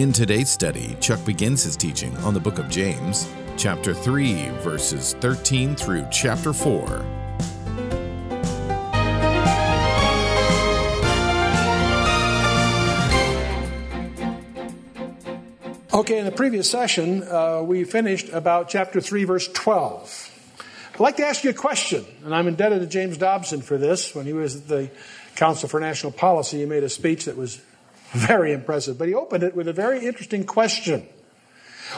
In today's study, Chuck begins his teaching on the book of James, chapter 3, verses 13 through chapter 4. Okay, in the previous session, uh, we finished about chapter 3, verse 12. I'd like to ask you a question, and I'm indebted to James Dobson for this. When he was at the Council for National Policy, he made a speech that was very impressive, but he opened it with a very interesting question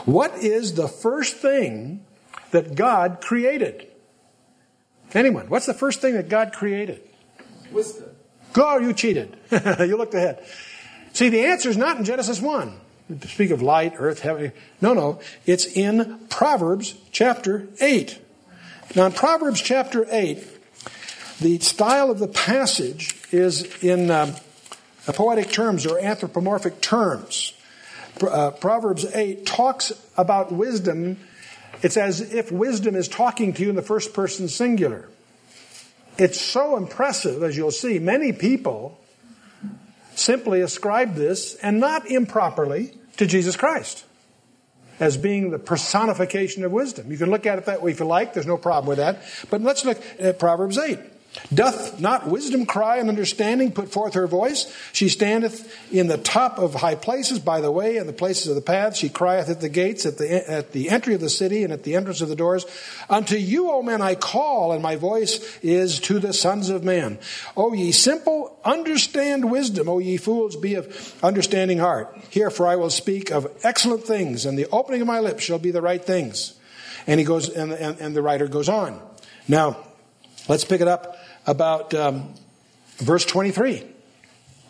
What is the first thing that God created? Anyone, what's the first thing that God created? Wisdom. God, you cheated. you looked ahead. See, the answer is not in Genesis 1 speak of light, earth, heaven. No, no. It's in Proverbs chapter 8. Now, in Proverbs chapter 8, the style of the passage is in um, poetic terms or anthropomorphic terms. Uh, Proverbs 8 talks about wisdom. It's as if wisdom is talking to you in the first person singular. It's so impressive, as you'll see. Many people simply ascribe this, and not improperly, to Jesus Christ as being the personification of wisdom. You can look at it that way if you like, there's no problem with that. But let's look at Proverbs 8. Doth not wisdom cry and understanding put forth her voice? She standeth in the top of high places by the way and the places of the paths. She crieth at the gates, at the, at the entry of the city and at the entrance of the doors. Unto you, O men, I call, and my voice is to the sons of men. O ye simple, understand wisdom. O ye fools, be of understanding heart. Here, for I will speak of excellent things, and the opening of my lips shall be the right things. And he goes, and, and, and the writer goes on. Now, let's pick it up about um, verse 23.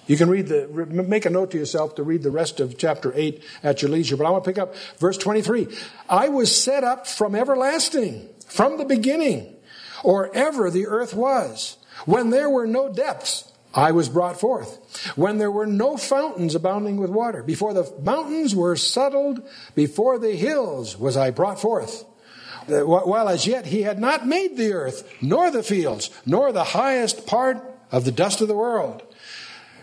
You can read the, make a note to yourself to read the rest of chapter 8 at your leisure, but I want to pick up verse 23. I was set up from everlasting, from the beginning, or ever the earth was. When there were no depths, I was brought forth. When there were no fountains abounding with water, before the mountains were settled, before the hills was I brought forth Uh, while as yet he had not made the earth, nor the fields, nor the highest part of the dust of the world.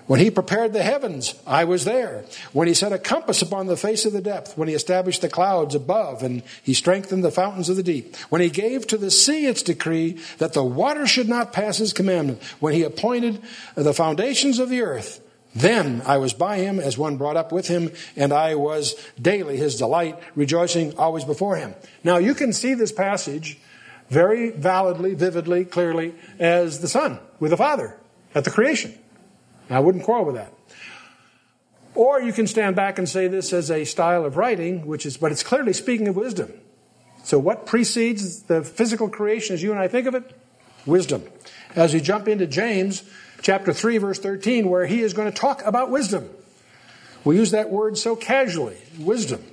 When he prepared the heavens, I was there. When he set a compass upon the face of the depth, when he established the clouds above, and he strengthened the fountains of the deep, when he gave to the sea its decree that the water should not pass his commandment, when he appointed the foundations of the earth, then I was by him as one brought up with him, and I was daily his delight, rejoicing always before him. Now you can see this passage very validly, vividly, clearly as the Son with the Father at the creation. I wouldn't quarrel with that. Or you can stand back and say this as a style of writing, which is, but it's clearly speaking of wisdom. So what precedes the physical creation as you and I think of it? Wisdom. As we jump into James, chapter 3, verse 13, where he is going to talk about wisdom. We use that word so casually wisdom.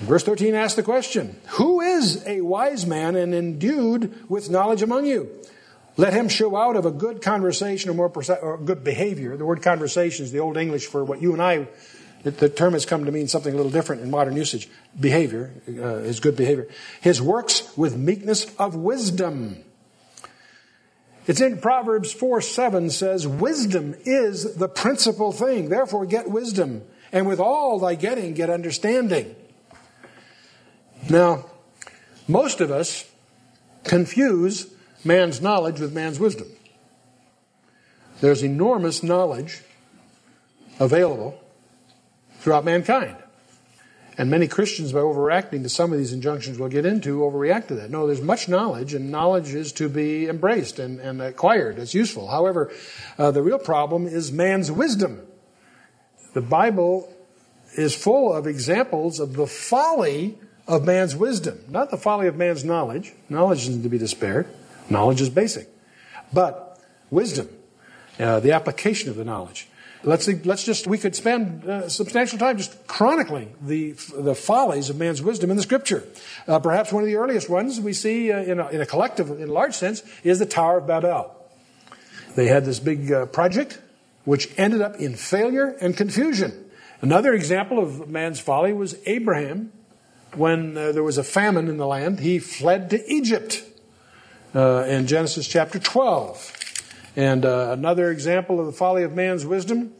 Verse 13 asks the question Who is a wise man and endued with knowledge among you? Let him show out of a good conversation or more or good behavior. The word conversation is the old English for what you and I, the term has come to mean something a little different in modern usage. Behavior uh, is good behavior. His works with meekness of wisdom. It's in Proverbs 4 7 says, Wisdom is the principal thing. Therefore, get wisdom. And with all thy getting, get understanding. Now, most of us confuse man's knowledge with man's wisdom. There's enormous knowledge available throughout mankind. And many Christians, by overreacting to some of these injunctions we'll get into, overreact to that. No, there's much knowledge, and knowledge is to be embraced and, and acquired. It's useful. However, uh, the real problem is man's wisdom. The Bible is full of examples of the folly of man's wisdom, not the folly of man's knowledge. Knowledge isn't to be despaired. Knowledge is basic. But wisdom, uh, the application of the knowledge. Let's, let's just, we could spend uh, substantial time just chronicling the, the follies of man's wisdom in the scripture. Uh, perhaps one of the earliest ones we see uh, in, a, in a collective, in a large sense, is the Tower of Babel. They had this big uh, project which ended up in failure and confusion. Another example of man's folly was Abraham. When uh, there was a famine in the land, he fled to Egypt uh, in Genesis chapter 12. And uh, another example of the folly of man's wisdom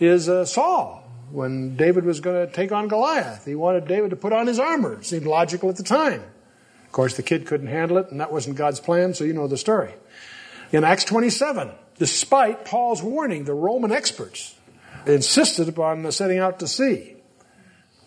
is uh, Saul. When David was going to take on Goliath, he wanted David to put on his armor. It seemed logical at the time. Of course, the kid couldn't handle it, and that wasn't God's plan, so you know the story. In Acts 27, despite Paul's warning, the Roman experts insisted upon setting out to sea.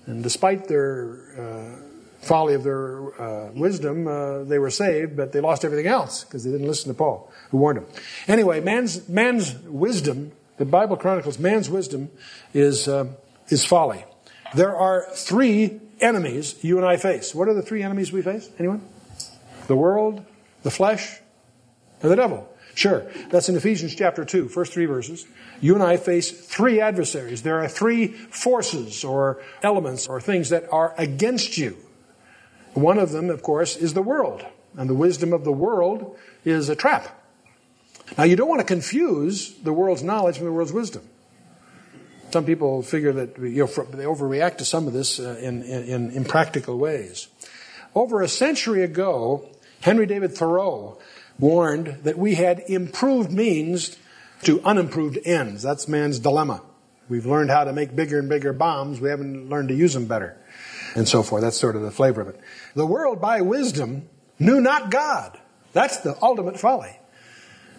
And despite their uh, folly of their uh, wisdom, uh, they were saved, but they lost everything else because they didn't listen to Paul, who warned them. Anyway, man's, man's wisdom, the Bible chronicles man's wisdom is, uh, is folly. There are three enemies you and I face. What are the three enemies we face? Anyone? The world, the flesh, and the devil. Sure, that's in Ephesians chapter 2, first three verses. You and I face three adversaries. There are three forces or elements or things that are against you. One of them, of course, is the world. And the wisdom of the world is a trap. Now, you don't want to confuse the world's knowledge from the world's wisdom. Some people figure that you know, they overreact to some of this uh, in, in, in ways. Over a century ago, Henry David Thoreau warned that we had improved means to unimproved ends. That's man's dilemma. We've learned how to make bigger and bigger bombs. We haven't learned to use them better. And so forth. That's sort of the flavor of it. The world by wisdom knew not God. That's the ultimate folly.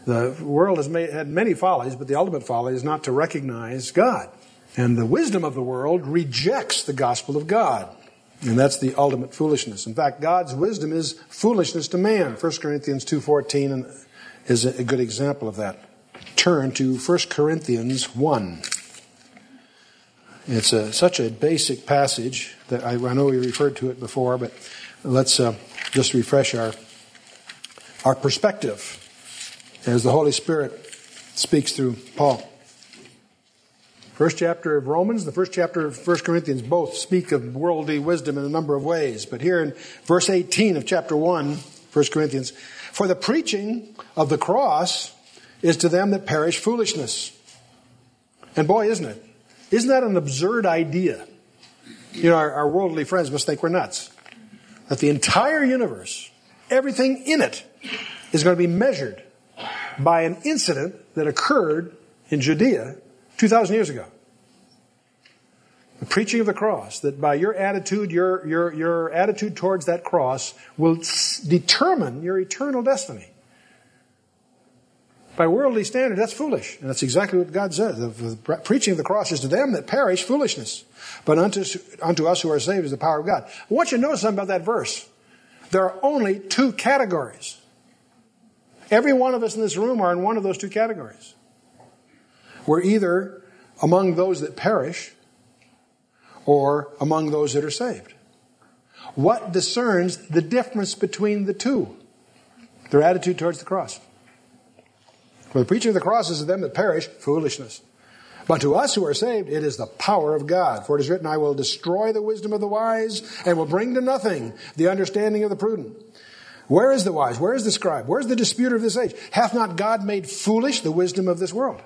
The world has made, had many follies, but the ultimate folly is not to recognize God. And the wisdom of the world rejects the gospel of God. And that's the ultimate foolishness. In fact, God's wisdom is foolishness to man. 1 Corinthians 2.14 is a good example of that. Turn to 1 Corinthians 1. It's a, such a basic passage that I, I, know we referred to it before, but let's uh, just refresh our, our perspective as the Holy Spirit speaks through Paul. First chapter of Romans, the first chapter of First Corinthians both speak of worldly wisdom in a number of ways. But here in verse 18 of chapter 1, 1 Corinthians, for the preaching of the cross is to them that perish foolishness. And boy, isn't it? Isn't that an absurd idea? You know, our, our worldly friends must think we're nuts. That the entire universe, everything in it, is going to be measured by an incident that occurred in Judea 2,000 years ago. The preaching of the cross, that by your attitude, your, your, your attitude towards that cross will determine your eternal destiny. By worldly standard, that's foolish. And that's exactly what God says. The, the preaching of the cross is to them that perish foolishness. But unto, unto us who are saved is the power of God. I want you to notice something about that verse. There are only two categories. Every one of us in this room are in one of those two categories. We're either among those that perish or among those that are saved. What discerns the difference between the two? Their attitude towards the cross. For the preaching of the cross is to them that perish, foolishness. But to us who are saved, it is the power of God. For it is written, I will destroy the wisdom of the wise and will bring to nothing the understanding of the prudent. Where is the wise? Where is the scribe? Where is the disputer of this age? Hath not God made foolish the wisdom of this world?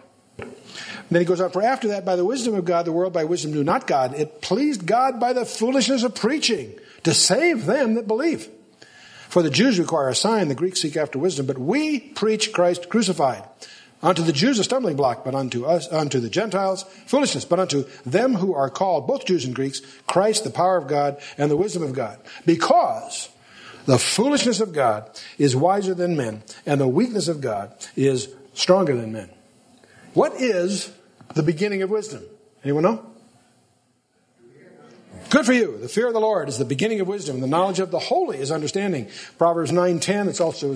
Then he goes on, for after that, by the wisdom of God, the world by wisdom knew not God. It pleased God by the foolishness of preaching to save them that believe. For the Jews require a sign, the Greeks seek after wisdom, but we preach Christ crucified. Unto the Jews a stumbling block, but unto us, unto the Gentiles foolishness, but unto them who are called, both Jews and Greeks, Christ the power of God and the wisdom of God. Because the foolishness of God is wiser than men, and the weakness of God is stronger than men. What is the beginning of wisdom? Anyone know? Good for you. The fear of the Lord is the beginning of wisdom. The knowledge of the holy is understanding. Proverbs 9.10. It's also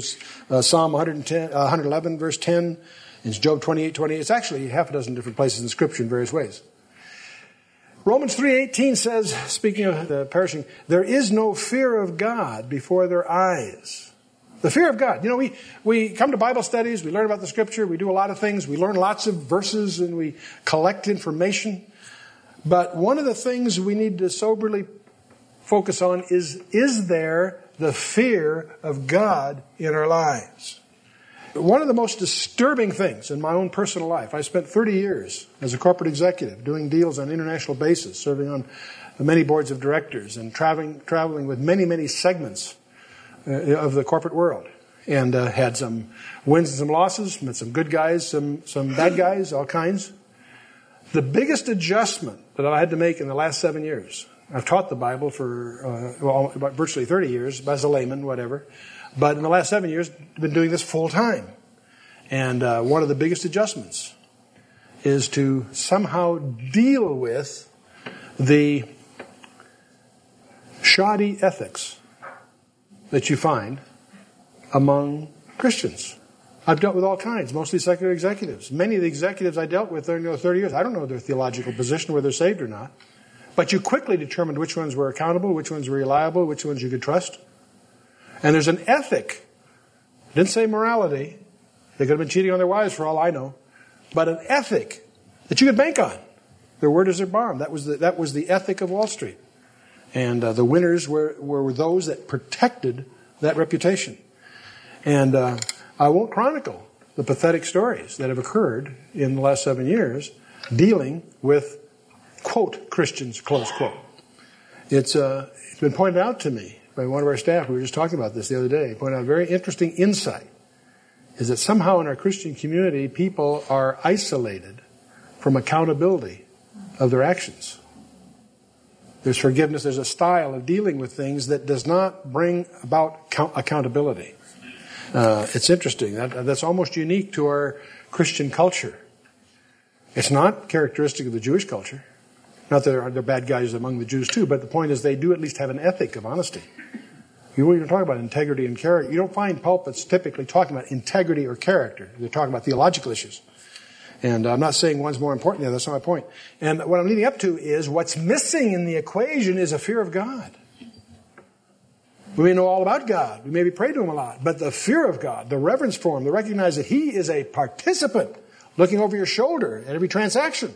uh, Psalm 110, uh, 111, verse 10. It's Job 28, 20. It's actually half a dozen different places in Scripture in various ways. Romans 3.18 says, speaking of the perishing, there is no fear of God before their eyes. The fear of God. You know, we, we come to Bible studies, we learn about the scripture, we do a lot of things, we learn lots of verses, and we collect information. But one of the things we need to soberly focus on is is there the fear of God in our lives? One of the most disturbing things in my own personal life, I spent 30 years as a corporate executive doing deals on an international basis, serving on many boards of directors and traveling, traveling with many, many segments uh, of the corporate world. And uh, had some wins and some losses, met some good guys, some, some bad guys, all kinds. The biggest adjustment that I had to make in the last seven years, I've taught the Bible for uh, well, virtually 30 years as a layman, whatever. But in the last seven years, I've been doing this full time. And uh, one of the biggest adjustments is to somehow deal with the shoddy ethics that you find among Christians. I've dealt with all kinds, mostly secular executives. Many of the executives I dealt with during 30 years, I don't know their theological position, whether they're saved or not. But you quickly determined which ones were accountable, which ones were reliable, which ones you could trust. And there's an ethic. I didn't say morality. They could have been cheating on their wives for all I know. But an ethic that you could bank on. Their word is their bond. That was the, that was the ethic of Wall Street. And uh, the winners were, were those that protected that reputation. And uh, I won't chronicle the pathetic stories that have occurred in the last seven years dealing with, quote, Christians, close quote. It's, uh, it's been pointed out to me by one of our staff. We were just talking about this the other day. Pointed out a very interesting insight is that somehow in our Christian community, people are isolated from accountability of their actions. There's forgiveness, there's a style of dealing with things that does not bring about count- accountability. Uh, it's interesting. That, that's almost unique to our Christian culture. It's not characteristic of the Jewish culture. Not that there are, there are bad guys among the Jews too, but the point is they do at least have an ethic of honesty. You want to talk about integrity and character. You don't find pulpits typically talking about integrity or character. They're talking about theological issues. And I'm not saying one's more important than the other. That's not my point. And what I'm leading up to is what's missing in the equation is a fear of God. We may know all about God. We maybe pray to Him a lot. But the fear of God, the reverence for Him, the recognize that He is a participant looking over your shoulder at every transaction.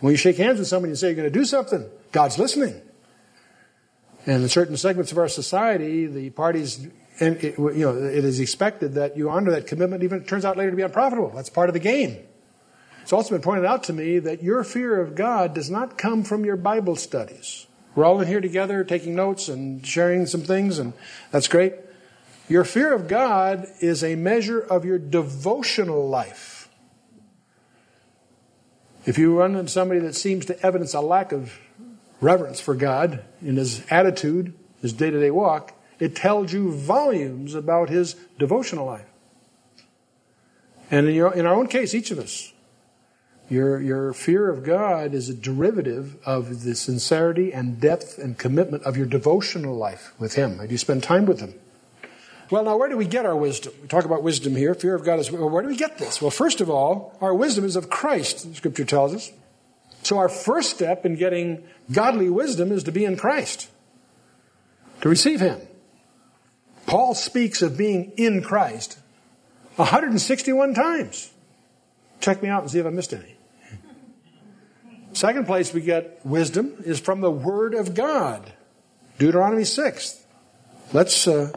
When you shake hands with somebody and say you're going to do something, God's listening. And in certain segments of our society, the parties, and it, you know, it is expected that you honor that commitment, even if it turns out later to be unprofitable. That's part of the game. It's also been pointed out to me that your fear of God does not come from your Bible studies. We're all in here together taking notes and sharing some things, and that's great. Your fear of God is a measure of your devotional life. If you run into somebody that seems to evidence a lack of reverence for God in his attitude, his day to day walk, it tells you volumes about his devotional life. And in, your, in our own case, each of us, your, your fear of God is a derivative of the sincerity and depth and commitment of your devotional life with Him. Do you spend time with Him? Well, now, where do we get our wisdom? We talk about wisdom here. Fear of God is, well, where do we get this? Well, first of all, our wisdom is of Christ, Scripture tells us. So, our first step in getting godly wisdom is to be in Christ, to receive Him. Paul speaks of being in Christ 161 times. Check me out and see if I missed any. Second place we get wisdom is from the Word of God. Deuteronomy 6. Let's, uh,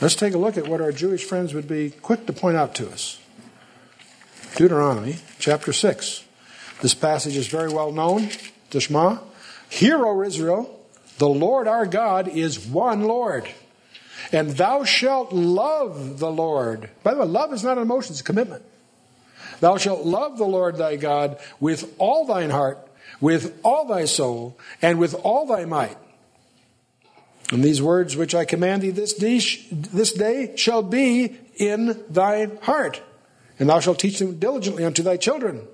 let's take a look at what our Jewish friends would be quick to point out to us. Deuteronomy chapter 6. This passage is very well known to. Hear, O Israel, the Lord our God is one Lord. And thou shalt love the Lord. By the way, love is not an emotion, it's a commitment. Thou shalt love the Lord thy God with all thine heart, with all thy soul, and with all thy might. And these words which I command thee this day, this day shall be in thy heart, and thou shalt teach them diligently unto thy children.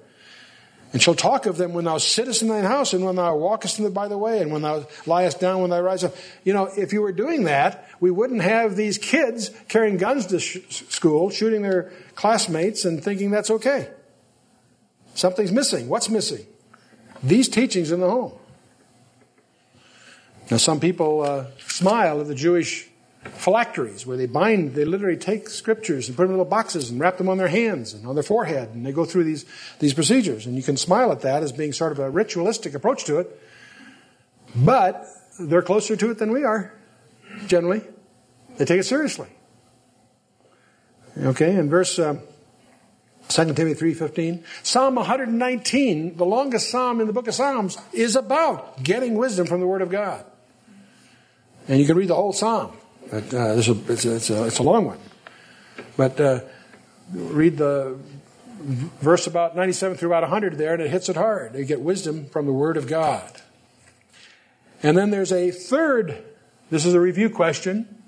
And shall talk of them when thou sittest in thine house, and when thou walkest by the way, and when thou liest down, when thou risest up. You know, if you were doing that, we wouldn't have these kids carrying guns to sh- school, shooting their classmates, and thinking that's okay. Something's missing. What's missing? These teachings in the home. Now, some people uh, smile at the Jewish phylacteries where they bind, they literally take scriptures and put them in little boxes and wrap them on their hands and on their forehead. And they go through these, these procedures. And you can smile at that as being sort of a ritualistic approach to it. But they're closer to it than we are, generally. They take it seriously. Okay, in verse uh, 2 Timothy 3.15, Psalm 119, the longest psalm in the book of Psalms, is about getting wisdom from the Word of God. And you can read the whole psalm. But, uh, this is, it's, a, it's, a, it's, a, long one. But uh, read the verse about 97 through about 100 there, and it hits it hard. You get wisdom from the Word of God. And then there's a third, this is a review question.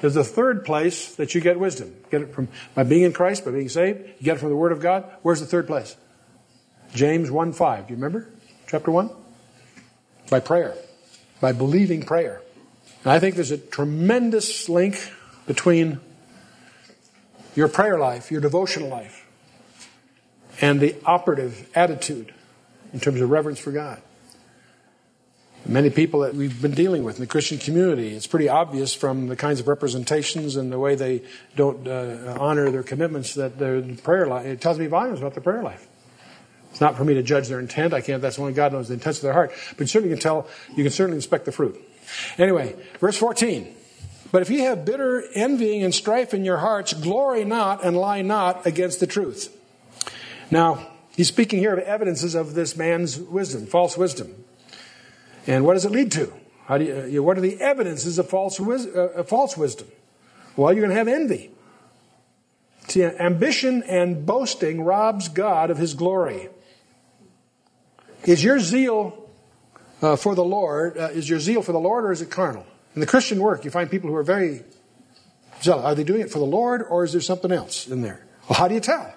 There's a third place that you get wisdom. get it from by being in Christ, by being saved. You get it from the Word of God. Where's the third place? James 1 5. Do you remember? Chapter 1? By prayer. By believing prayer. And I think there's a tremendous link between your prayer life, your devotional life, and the operative attitude in terms of reverence for God. Many people that we've been dealing with in the Christian community, it's pretty obvious from the kinds of representations and the way they don't uh, honor their commitments that their prayer life, it tells me volumes about their prayer life. It's not for me to judge their intent. I can't, that's only God knows the intents of their heart. But you certainly can tell, you can certainly inspect the fruit. Anyway, verse 14. But if ye have bitter envying and strife in your hearts, glory not and lie not against the truth. Now, he's speaking here of evidences of this man's wisdom, false wisdom. And what does it lead to? Do you, uh, what are the evidences of false, uh, false wisdom? Well, you're going to have envy. See, ambition and boasting robs God of his glory. Is your zeal uh, for the Lord, uh, is your zeal for the Lord or is it carnal? In the Christian work, you find people who are very zealous. Are they doing it for the Lord or is there something else in there? Well, how do you tell?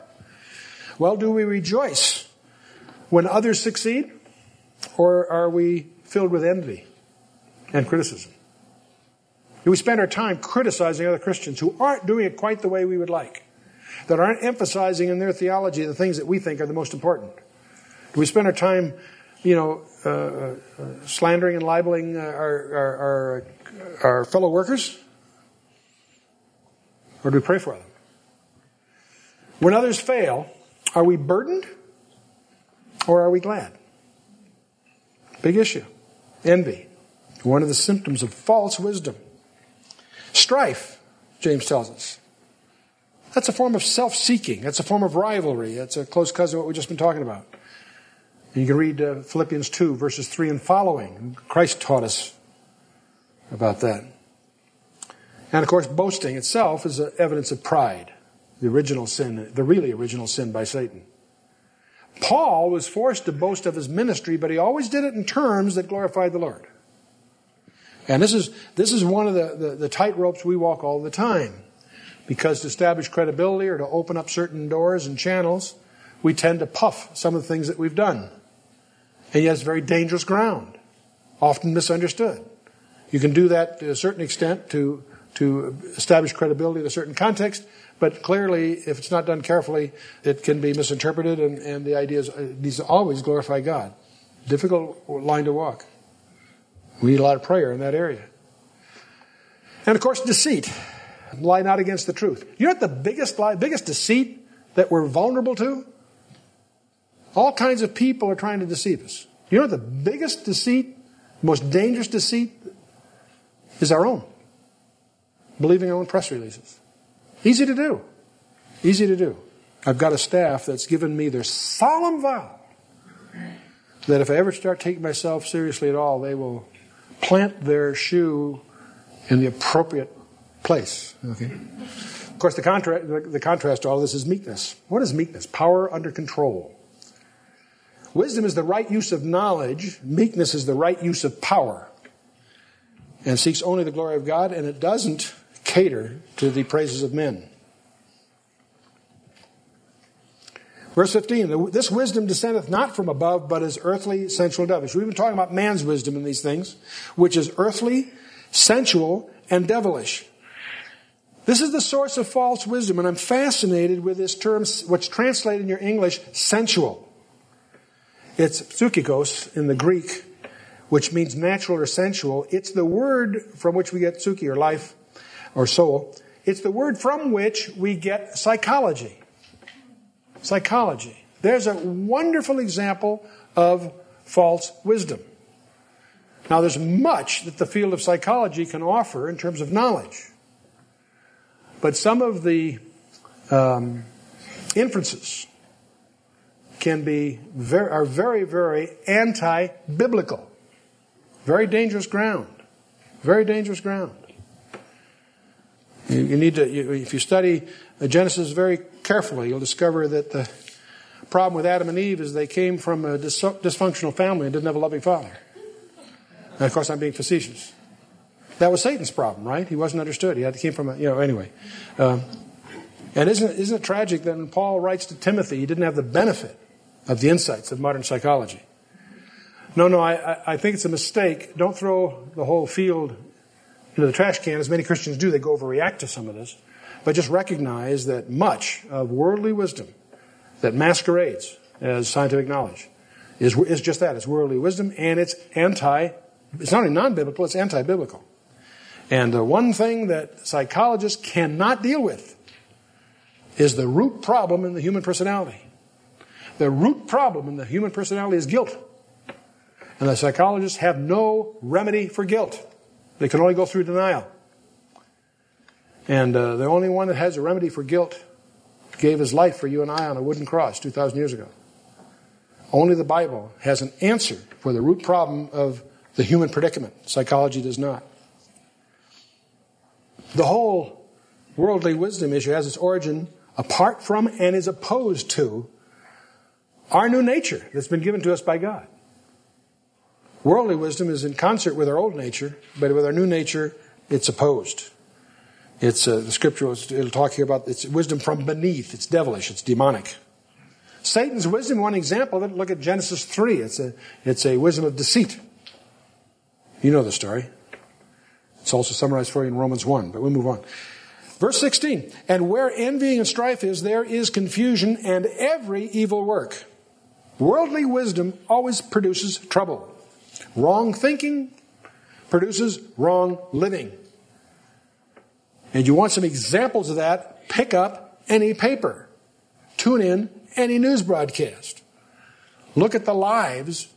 Well, do we rejoice when others succeed or are we filled with envy and criticism? Do we spend our time criticizing other Christians who aren't doing it quite the way we would like? That aren't emphasizing in their theology the things that we think are the most important? Do we spend our time, you know, uh, uh, slandering and libeling uh, our, our, our, our fellow workers? Or do we pray for them? When others fail, are we burdened or are we glad? Big issue. Envy. One of the symptoms of false wisdom. Strife, James tells us. That's a form of self seeking. That's a form of rivalry. That's a close cousin of what we've just been talking about. You can read uh, Philippians 2, verses 3 and following. Christ taught us about that. And of course, boasting itself is evidence of pride, the original sin, the really original sin by Satan. Paul was forced to boast of his ministry, but he always did it in terms that glorified the Lord. And this is, this is one of the, the, the tight ropes we walk all the time. Because to establish credibility or to open up certain doors and channels, we tend to puff some of the things that we've done. And yet it's very dangerous ground, often misunderstood. You can do that to a certain extent to, to establish credibility in a certain context, but clearly, if it's not done carefully, it can be misinterpreted, and, and the idea is uh, needs to always glorify God. Difficult line to walk. We need a lot of prayer in that area. And of course, deceit. Lie not against the truth. You know what the biggest lie, biggest deceit that we're vulnerable to? All kinds of people are trying to deceive us. You know the biggest deceit, most dangerous deceit is our own. Believing our own press releases. Easy to do. Easy to do. I've got a staff that's given me their solemn vow that if I ever start taking myself seriously at all, they will plant their shoe in the appropriate place. Okay. Of course, the, contra- the contrast to all this is meekness. What is meekness? Power under control. Wisdom is the right use of knowledge, meekness is the right use of power, and seeks only the glory of God, and it doesn't cater to the praises of men. Verse 15, this wisdom descendeth not from above, but is earthly, sensual, and devilish. We've been talking about man's wisdom in these things, which is earthly, sensual, and devilish. This is the source of false wisdom, and I'm fascinated with this term, what's translated in your English, sensual. It's psychikos in the Greek, which means natural or sensual. It's the word from which we get psyche or life, or soul. It's the word from which we get psychology. Psychology. There's a wonderful example of false wisdom. Now, there's much that the field of psychology can offer in terms of knowledge. But some of the um, inferences can be very, are very, very anti-biblical. Very dangerous ground. Very dangerous ground. You, you need to, you, if you study Genesis very carefully, you'll discover that the problem with Adam and Eve is they came from a dis- dysfunctional family and didn't have a loving father. And of course, I'm being facetious. That was Satan's problem, right? He wasn't understood. He had, came from a, you know, anyway. Um, and isn't isn't it tragic that when Paul writes to Timothy, he didn't have the benefit of the insights of modern psychology? No, no, I, I think it's a mistake. Don't throw the whole field into the trash can, as many Christians do. They go overreact to some of this. But just recognize that much of worldly wisdom that masquerades as scientific knowledge is, is just that. It's worldly wisdom and it's anti, it's not only non-biblical, it's anti-biblical. And the one thing that psychologists cannot deal with is the root problem in the human personality. The root problem in the human personality is guilt. And the psychologists have no remedy for guilt. They can only go through denial. And uh, the only one that has a remedy for guilt gave his life for you and I on a wooden cross 2,000 years ago. Only the Bible has an answer for the root problem of the human predicament. Psychology does not. The whole worldly wisdom issue has its origin apart from and is opposed to our new nature that's been given to us by God. Worldly wisdom is in concert with our old nature, but with our new nature, it's opposed. It's uh, the scripture will talk here about it's wisdom from beneath. It's devilish. It's demonic. Satan's wisdom. One example of it. Look at Genesis three. It's a it's a wisdom of deceit. You know the story. It's also summarized for you in Romans one. But we'll move on. Verse 16, and where envying and strife is, there is confusion and every evil work. Worldly wisdom always produces trouble. Wrong thinking produces wrong living. And you want some examples of that? Pick up any paper. Tune in any news broadcast. Look at the lives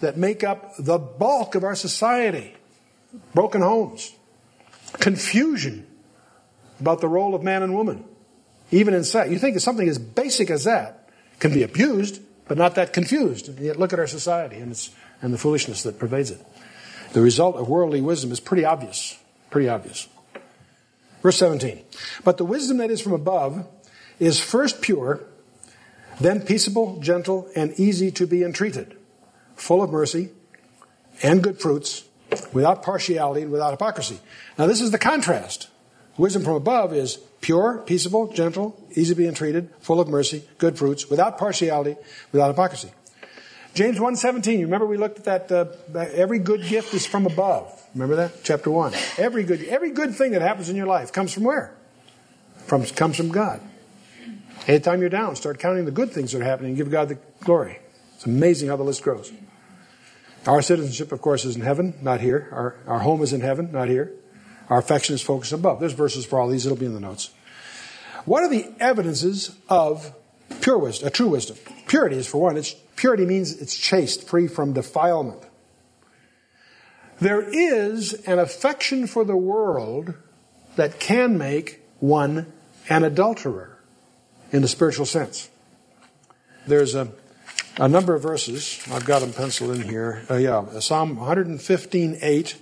that make up the bulk of our society. Broken homes. Confusion about the role of man and woman. Even in sex. You think that something as basic as that can be abused, but not that confused. And yet look at our society and its and the foolishness that pervades it. The result of worldly wisdom is pretty obvious. Pretty obvious. Verse 17. But the wisdom that is from above is first pure, then peaceable, gentle, and easy to be entreated, full of mercy and good fruits, without partiality and without hypocrisy. Now, this is the contrast. Wisdom from above is pure, peaceable, gentle, easy to be entreated, full of mercy, good fruits, without partiality, without hypocrisy. James 1.17, you remember we looked at that, uh, every good gift is from above. Remember that? Chapter 1. Every good, every good thing that happens in your life comes from where? From, comes from God. Anytime you're down, start counting the good things that are happening and give God the glory. It's amazing how the list grows. Our citizenship, of course, is in heaven, not here. Our, our home is in heaven, not here. Our affection is focused above. There's verses for all these, it'll be in the notes. What are the evidences of pure wisdom, a true wisdom? Purity is, for one, it's Purity means it's chaste, free from defilement. There is an affection for the world that can make one an adulterer in the spiritual sense. There's a, a number of verses, I've got them penciled in here. Uh, yeah, Psalm 115, 8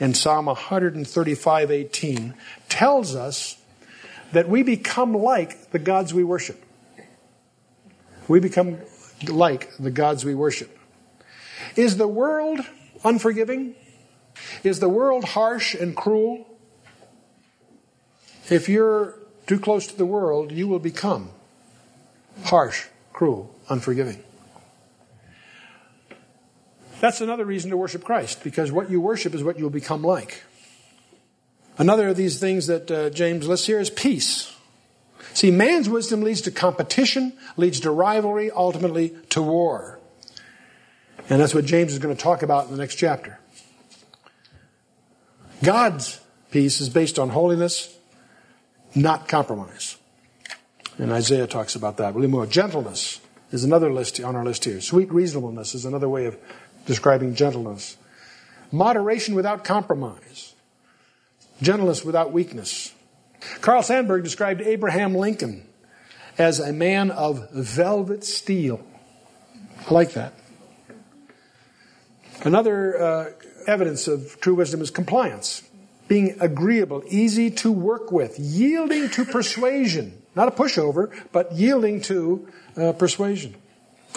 and Psalm 135, 18 tells us that we become like the gods we worship. We become like the gods we worship. Is the world unforgiving? Is the world harsh and cruel? If you're too close to the world, you will become harsh, cruel, unforgiving. That's another reason to worship Christ, because what you worship is what you'll become like. Another of these things that uh, James lists here is peace. See, man's wisdom leads to competition, leads to rivalry, ultimately to war. And that's what James is going to talk about in the next chapter. God's peace is based on holiness, not compromise. And Isaiah talks about that. Little more gentleness is another list on our list here. Sweet reasonableness is another way of describing gentleness. Moderation without compromise. Gentleness without weakness. Carl Sandburg described Abraham Lincoln as a man of velvet steel. I like that. Another uh, evidence of true wisdom is compliance. Being agreeable, easy to work with, yielding to persuasion. Not a pushover, but yielding to uh, persuasion.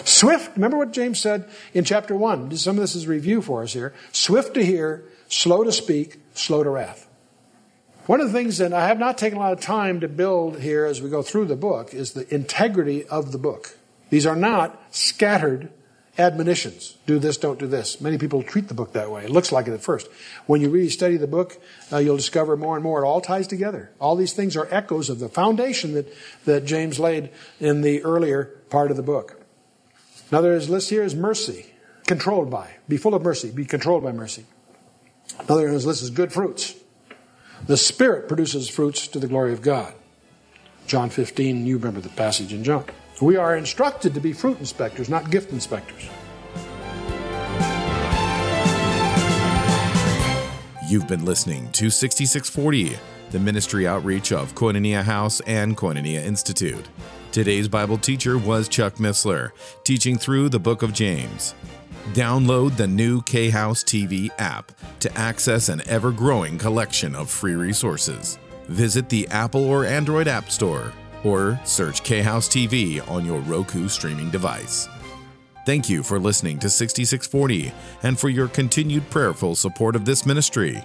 Swift, remember what James said in chapter 1? Some of this is review for us here. Swift to hear, slow to speak, slow to wrath. One of the things that I have not taken a lot of time to build here as we go through the book is the integrity of the book. These are not scattered admonitions. Do this, don't do this. Many people treat the book that way. It looks like it at first. When you really study the book, uh, you'll discover more and more it all ties together. All these things are echoes of the foundation that, that James laid in the earlier part of the book. Another list here is mercy, controlled by. Be full of mercy, be controlled by mercy. Another list is good fruits. The Spirit produces fruits to the glory of God. John 15, you remember the passage in John. We are instructed to be fruit inspectors, not gift inspectors. You've been listening to 6640, the ministry outreach of Koinonia House and Koinonia Institute. Today's Bible teacher was Chuck Missler, teaching through the book of James. Download the new K House TV app to access an ever growing collection of free resources. Visit the Apple or Android App Store or search K House TV on your Roku streaming device. Thank you for listening to 6640 and for your continued prayerful support of this ministry.